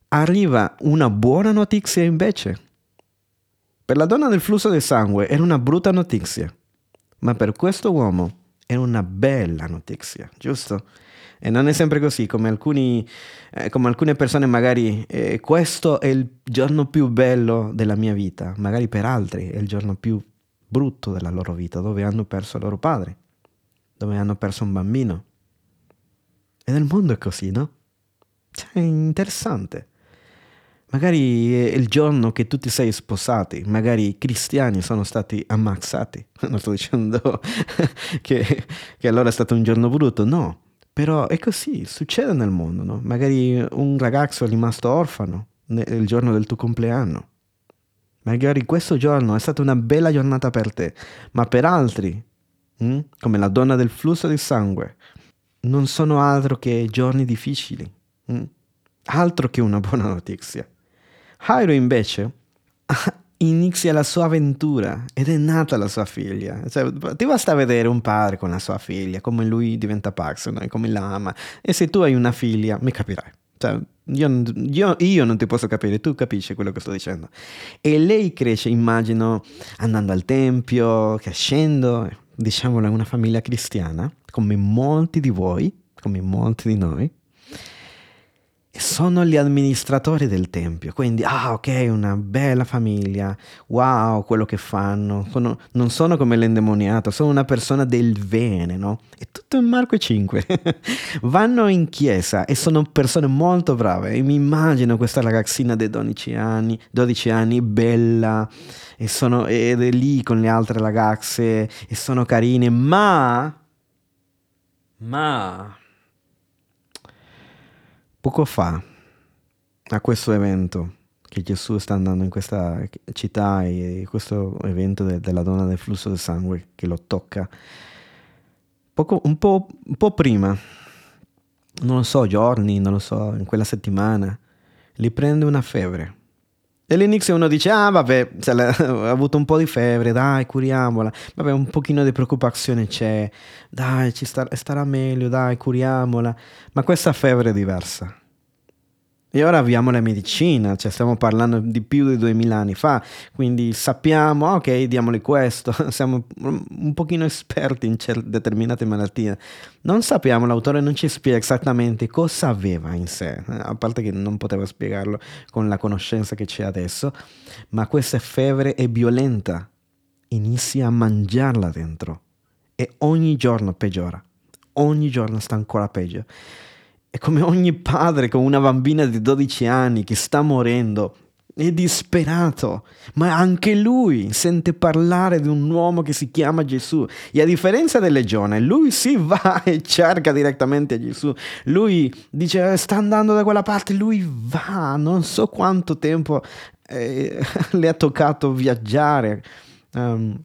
arriva una buona notizia invece. Per la donna del flusso di sangue era una brutta notizia, ma per questo uomo era una bella notizia, giusto? E non è sempre così, come, alcuni, eh, come alcune persone magari eh, questo è il giorno più bello della mia vita, magari per altri è il giorno più brutto della loro vita, dove hanno perso il loro padre dove hanno perso un bambino. E nel mondo è così, no? Cioè, è interessante. Magari è il giorno che tu ti sei sposati, magari i cristiani sono stati ammazzati. [laughs] Non sto dicendo [laughs] che, che allora è stato un giorno brutto, no. Però è così, succede nel mondo, no? Magari un ragazzo è rimasto orfano il giorno del tuo compleanno. Magari questo giorno è stata una bella giornata per te, ma per altri mm? come la donna del flusso di sangue, non sono altro che giorni difficili, mm? altro che una buona notizia. Jairo invece [laughs] inizia la sua avventura ed è nata la sua figlia. Cioè, ti basta vedere un padre con la sua figlia, come lui diventa pazzo, no? come la ama. E se tu hai una figlia, mi capirai. Cioè, io, io, io, non ti posso capire, tu capisci quello che sto dicendo. E lei cresce, immagino, andando al tempio, crescendo, diciamolo, una famiglia cristiana, come molti di voi, come molti di noi, sono gli amministratori del tempio, quindi, ah ok, una bella famiglia, wow, quello che fanno, sono, non sono come l'endemoniato, sono una persona del bene, no? E tutto in Marco 5. [laughs] Vanno in chiesa e sono persone molto brave e mi immagino questa ragazzina di 12 anni, 12 anni bella, e sono, ed è lì con le altre ragazze e sono carine, ma... Ma Poco fa, a questo evento che Gesù sta andando in questa città e questo evento de- della donna del flusso del sangue che lo tocca, poco, un, po', un po' prima, non lo so, giorni, non lo so, in quella settimana, gli prende una febbre. E all'inizio uno dice, ah vabbè, [laughs] ha avuto un po' di febbre, dai, curiamola. Vabbè, un pochino di preoccupazione c'è, dai, ci star- starà meglio, dai, curiamola. Ma questa febbre è diversa. E ora abbiamo la medicina, cioè stiamo parlando di più di 2000 anni fa, quindi sappiamo, ok, diamole questo, [laughs] siamo un pochino esperti in cer- determinate malattie. Non sappiamo, l'autore non ci spiega esattamente cosa aveva in sé, a parte che non poteva spiegarlo con la conoscenza che c'è adesso, ma questa febbre è violenta, inizia a mangiarla dentro e ogni giorno peggiora, ogni giorno sta ancora peggio. È come ogni padre con una bambina di 12 anni che sta morendo. È disperato, ma anche lui sente parlare di un uomo che si chiama Gesù. E a differenza del legione, lui si va [laughs] e cerca direttamente Gesù. Lui dice, eh, sta andando da quella parte, lui va, non so quanto tempo eh, [laughs] le ha toccato viaggiare. Um,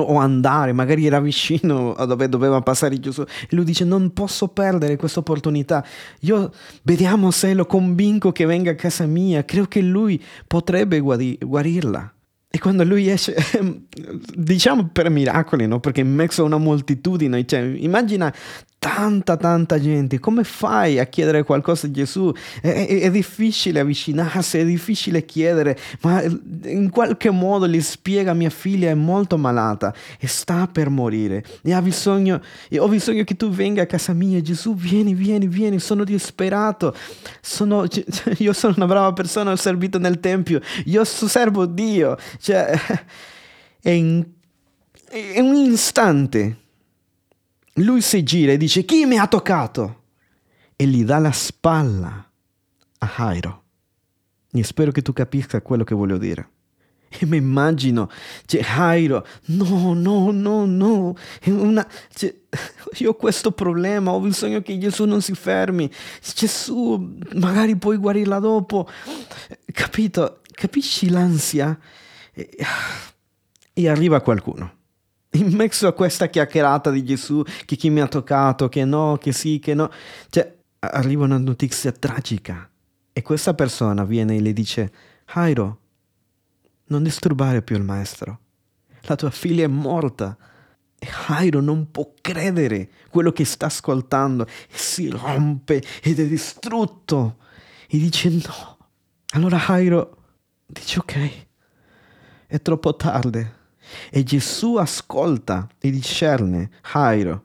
o andare, magari era vicino a [laughs] dove doveva passare Gesù e lui dice non posso perdere questa opportunità, io vediamo se lo convinco che venga a casa mia, credo che lui potrebbe guari- guarirla. E quando lui esce, [laughs] diciamo per miracoli, no? perché in mezzo a una moltitudine, cioè, immagina tanta tanta gente, come fai a chiedere qualcosa a Gesù? È, è, è, difficile avvicinarsi, è difficile chiedere, ma in qualche modo gli spiega mia figlia è molto malata e sta per morire e ha bisogno, e ho bisogno che tu venga a casa mia, Gesù vieni, vieni, vieni, sono disperato, sono, io sono una brava persona, ho servito nel Tempio, io servo Dio, cioè [laughs] è, in, è un istante lui si gira e dice chi mi ha toccato? E gli dà la spalla a Jairo. E spero che tu capisca quello che voglio dire. E mi immagino, cioè, Jairo, no, no, no, no, una, cioè, io ho questo problema, ho bisogno che Gesù non si fermi, Gesù magari puoi guarirla dopo, capito? Capisci l'ansia? E, e arriva qualcuno in mezzo a questa chiacchierata di Gesù, che chi mi ha toccato, che no, che sì, che no, cioè arriva una notizia tragica e questa persona viene e le dice, Jairo, non disturbare più il maestro, la tua figlia è morta. E Jairo non può credere quello che sta ascoltando si rompe ed è distrutto e dice no. Allora Jairo dice ok, è troppo tardi e Gesù ascolta e discerne Jairo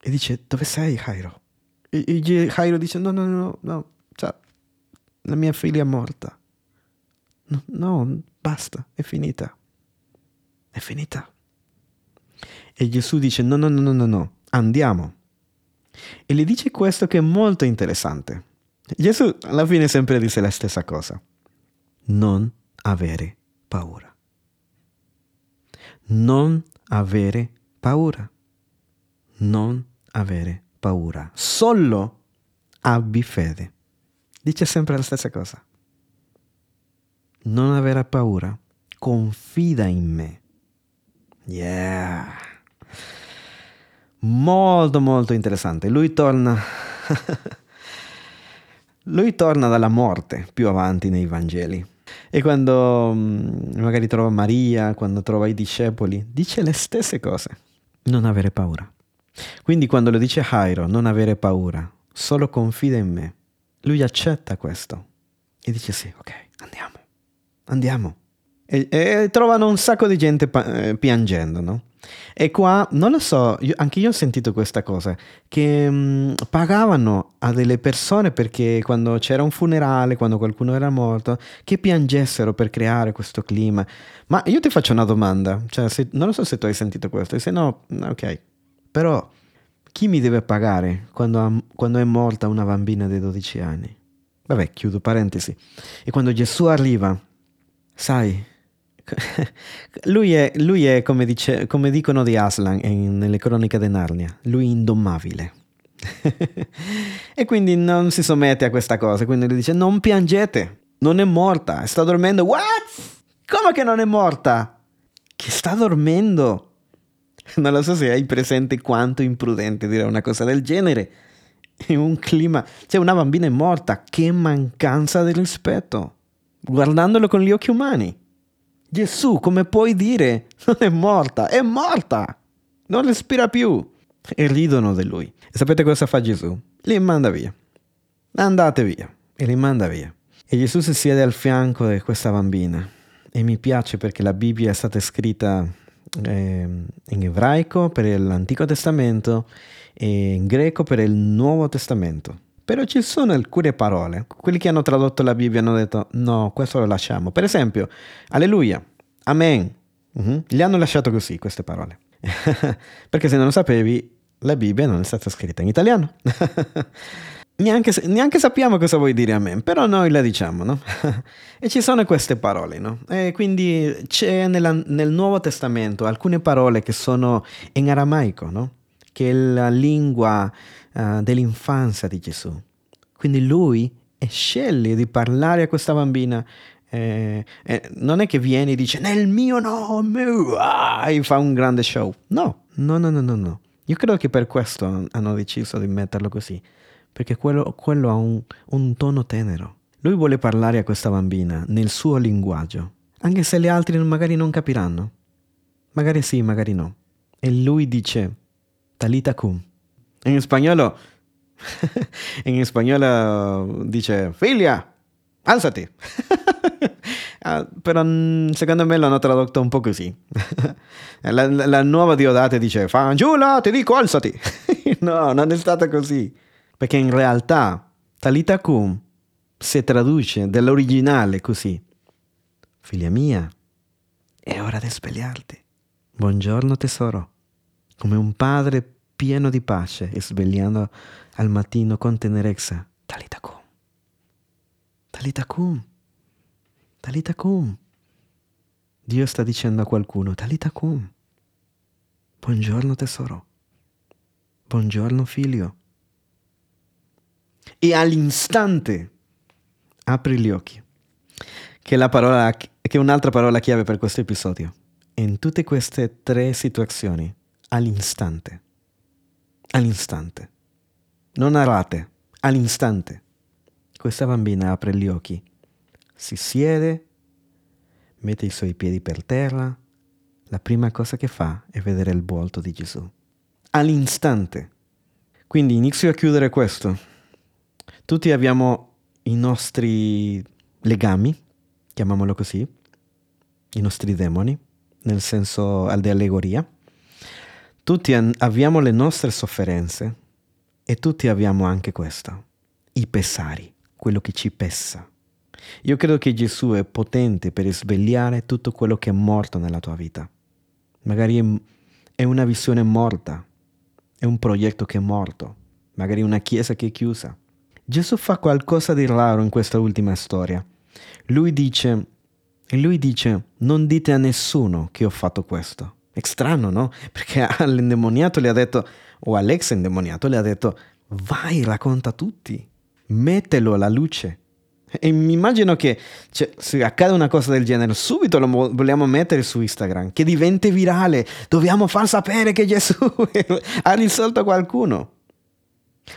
e dice dove sei Jairo? E, e Jairo dice no, no, no, no, cioè, la mia figlia è morta. No, no, basta, è finita. È finita. E Gesù dice no, no, no, no, no, no, andiamo. E le dice questo che è molto interessante. Gesù alla fine sempre dice la stessa cosa. Non avere paura non avere paura. Non avere paura. Solo abbi fede. Dice sempre la stessa cosa. Non avere paura. Confida in me. Yeah. Molto molto interessante. Lui torna [laughs] Lui torna dalla morte più avanti nei Vangeli e quando mm, magari trova Maria, quando trova i discepoli, dice le stesse cose. Non avere paura. Quindi quando lo dice Jairo, non avere paura, solo confida in me, lui accetta questo e dice sì, ok, andiamo, andiamo. E, e trovano un sacco di gente pa- eh, piangendo, no? E qua, non lo so, io, anche io ho sentito questa cosa, che mh, mm, pagavano a delle persone perché quando c'era un funerale, quando qualcuno era morto, che piangessero per creare questo clima. Ma io ti faccio una domanda, cioè, se, non lo so se tu hai sentito questo, e se no, ok, però chi mi deve pagare quando, quando è morta una bambina di 12 anni? Vabbè, chiudo parentesi. E quando Gesù arriva, sai, lui è, lui è come, dice, come, dicono di Aslan in, nelle cronache di Narnia, lui è indomabile. [laughs] e quindi non si sommette a questa cosa, quindi lui dice non piangete, non è morta, sta dormendo. What? Come che non è morta? Che sta dormendo? Non lo so se hai presente quanto imprudente dire una cosa del genere. In un clima, cioè una bambina è morta, che mancanza di rispetto, guardandolo con gli occhi umani. Gesù, come puoi dire? [laughs] Non è morta, è morta! Non respira più! E ridono di lui. E sapete cosa fa Gesù? Li manda via. Andate via. E li manda via. E Gesù si siede al fianco di questa bambina. E mi piace perché la Bibbia è stata scritta eh, in ebraico per l'Antico Testamento e in greco per il Nuovo Testamento. Però ci sono alcune parole. Quelli che hanno tradotto la Bibbia hanno detto no, questo lo lasciamo. Per esempio, alleluia, amen. Uh-huh. Gli hanno lasciato così queste parole. [laughs] Perché se non lo sapevi, la Bibbia non è stata scritta in italiano. [laughs] neanche, neanche, sappiamo cosa vuol dire amen, però noi la diciamo, no? [laughs] e ci sono queste parole, no? E quindi c'è nella, nel Nuovo Testamento alcune parole che sono in aramaico, no? Che è la lingua uh, dell'infanzia di Gesù. Quindi lui sceglie di parlare a questa bambina. Eh, eh, non è che viene e dice nel mio nome ah, e fa un grande show. No, no, no, no, no, no. Io credo che per questo hanno deciso di metterlo così, perché quello, quello ha un, un tono tenero. Lui vuole parlare a questa bambina nel suo linguaggio, anche se gli altri magari non capiranno. Magari sì, magari no. E lui dice, Talita cum, In spagnolo, [laughs] in spagnolo dice figlia, alzati. [laughs] ah, però secondo me l'hanno tradotto un po' così. [laughs] la, la, la, nuova Diodate dice fanciulla, ti dico alzati. no, non è stata così. Perché in realtà Talita Cum si traduce dall'originale così. Figlia mia, è ora di svegliarti. Buongiorno tesoro. Come un padre pieno di pace e svegliando al mattino con tenerezza. Talita Cum. Talita Cum. Talita Cum. Dio sta dicendo a qualcuno, Talita Cum. Buongiorno tesoro. Buongiorno figlio. E all'istante apri gli occhi. Che è, parola, che è un'altra parola chiave per questo episodio. In tutte queste tre situazioni, all'istante. All'istante. Non a rate, all'istante. Questa bambina apre gli occhi, si siede, mette i suoi piedi per terra. La prima cosa che fa è vedere il volto di Gesù. All'istante. Quindi inizio a chiudere questo. Tutti abbiamo i nostri legami, chiamiamolo così, i nostri demoni, nel senso di allegoria. Tutti abbiamo le nostre sofferenze e tutti abbiamo anche questo, i pesari, quello che ci pesa. Io credo che Gesù è potente per svegliare tutto quello che è morto nella tua vita. Magari è una visione morta, è un progetto che è morto, magari una chiesa che è chiusa, Gesù fa qualcosa di raro in questa ultima storia. Lui dice, lui dice, non dite a nessuno che ho fatto questo. È strano, no? Perché [laughs] all'indemoniato le ha detto, o all'ex indemoniato le ha detto, vai, racconta a tutti, mettelo alla luce. E mi immagino che cioè, se accade una cosa del genere, subito lo vogliamo mettere su Instagram, che diventi virale, dobbiamo far sapere che Gesù [laughs] ha risolto qualcuno.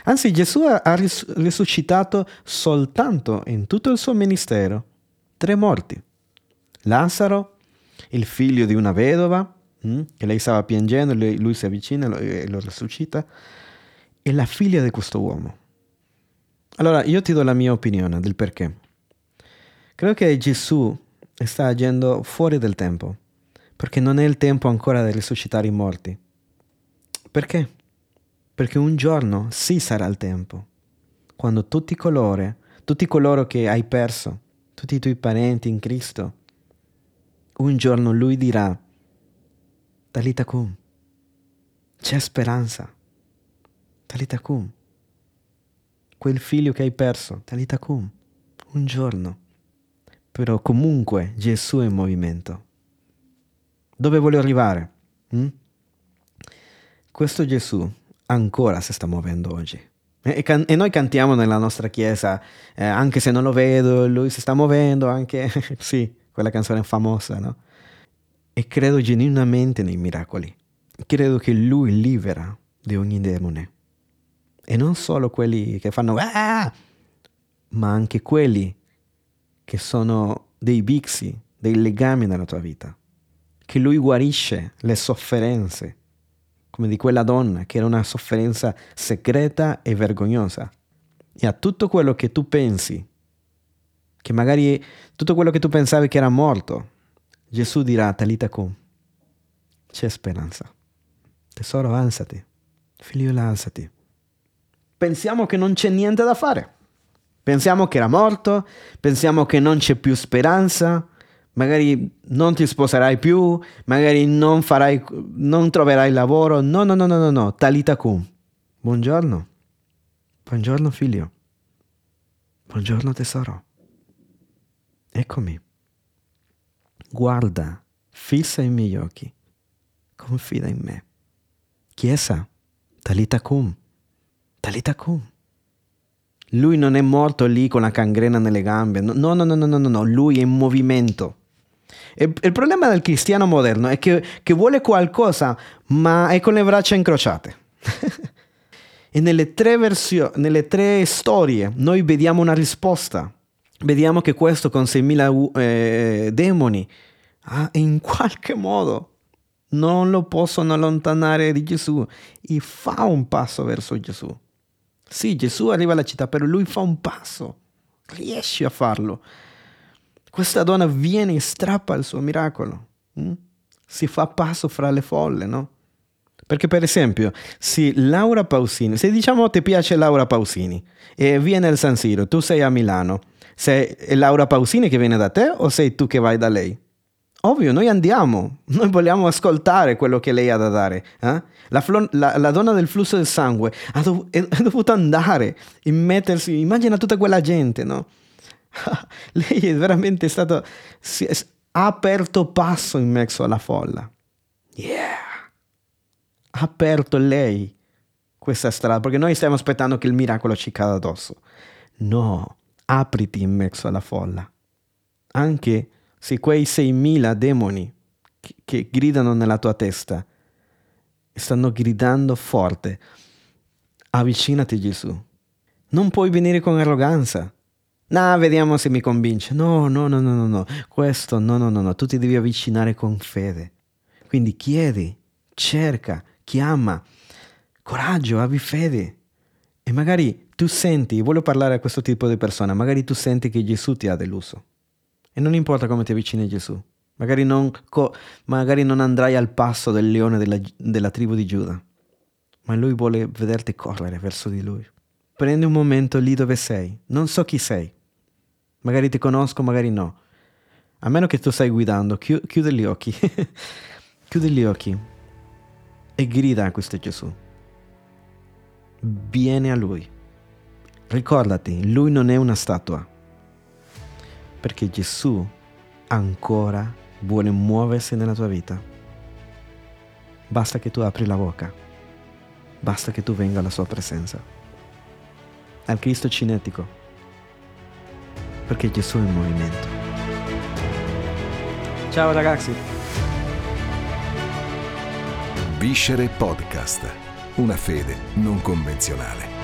Anzi, Gesù ha risuscitato soltanto in tutto il suo ministero tre morti. Lazzaro, il figlio di una vedova, mm, che lei stava piangendo, lui si avvicina e lo risuscita, e la figlia di questo uomo. Allora, io ti do la mia opinione del perché. Credo che Gesù sta agendo fuori del tempo, perché non è il tempo ancora di risuscitare i morti. Perché? perché un giorno sì sarà il tempo, quando tutti coloro, tutti coloro che hai perso, tutti i tuoi parenti in Cristo, un giorno lui dirà, Talita cum, c'è speranza, Talita cum, quel figlio che hai perso, Talita cum, un giorno. Però comunque Gesù è in movimento. Dove voglio arrivare? Hm? Questo Gesù ancora si sta muovendo oggi. E, can- e noi cantiamo nella nostra chiesa, eh, anche se non lo vedo, lui si sta muovendo, anche, [laughs] sì, quella canzone famosa, no? E credo genuinamente nei miracoli. Credo che lui libera di ogni demone. E non solo quelli che fanno ah! ma anche quelli che sono dei bixi, dei legami nella tua vita. Che lui guarisce le sofferenze come di quella donna che era una sofferenza segreta e vergognosa. E a tutto quello che tu pensi, che magari tutto quello che tu pensavi che era morto, Gesù dirà, Talita cum, c'è speranza. Tesoro, alzati. Figlio, alzati. Pensiamo che non c'è niente da fare. Pensiamo che era morto, pensiamo che non c'è più speranza, magari non ti sposerai più, magari non, farai, non troverai lavoro. No, no, no, no, no, no. Talita cum. Buongiorno. Buongiorno figlio. Buongiorno tesoro. Eccomi. Guarda, fissa i miei occhi. Confida in me. Chiesa, talita cum. Talita cum. Lui non è morto lì con la cangrena nelle gambe. No, no, no, no, no, no, no. Lui è in movimento. Il, il problema del cristiano moderno è che, che vuole qualcosa, ma è con le braccia incrociate. [laughs] e nelle tre, versioni, nelle tre storie noi vediamo una risposta. Vediamo che questo con 6.000 eh, demoni ha in qualche modo non lo possono allontanare di Gesù e fa un passo verso Gesù. Sì, Gesù arriva alla città, però lui fa un passo, riesce a farlo. Questa donna viene e strappa il suo miracolo. Mm? Si fa passo fra le folle, no? Perché per esempio, se Laura Pausini, se diciamo ti piace Laura Pausini e viene al San Siro, tu sei a Milano, sei Laura Pausini che viene da te o sei tu che vai da lei? Ovvio, noi andiamo, noi vogliamo ascoltare quello che lei ha da dare. Eh? La, la, la, donna del flusso del sangue ha, dov- ha, dovuto andare e mettersi, immagina tutta quella gente, no? [laughs] lei è veramente stata, si, ha aperto passo in mezzo alla folla. Yeah! Ha aperto lei questa strada, perché noi stiamo aspettando che il miracolo ci cada addosso. No, apriti in mezzo alla folla. Anche se quei 6.000 demoni che, che gridano nella tua testa stanno gridando forte, avvicinati Gesù. Non puoi venire con arroganza. No, vediamo se mi convince. No, no, no, no, no, no. Questo, no, no, no, no. Tu ti devi avvicinare con fede. Quindi chiedi, cerca, chiama. Coraggio, abbi fede. E magari tu senti, voglio parlare a questo tipo di persona, magari tu senti che Gesù ti ha deluso. E non importa come ti avvicini a Gesù. Magari non, co- magari non andrai al passo del leone della, della tribù di Giuda, ma lui vuole vederti correre verso di lui. Prendi un momento lì dove sei. Non so chi sei. Magari ti conosco, magari no. A meno che tu stai guidando, chi- chiudi gli occhi. [laughs] chiudi gli occhi e grida a questo Gesù. Vieni a lui. Ricordati, lui non è una statua perché Gesù ancora vuole muoversi nella tua vita. Basta che tu apri la bocca, basta che tu venga alla sua presenza. Al Cristo cinetico, perché Gesù è in movimento. Ciao ragazzi! Viscere Podcast, una fede non convenzionale.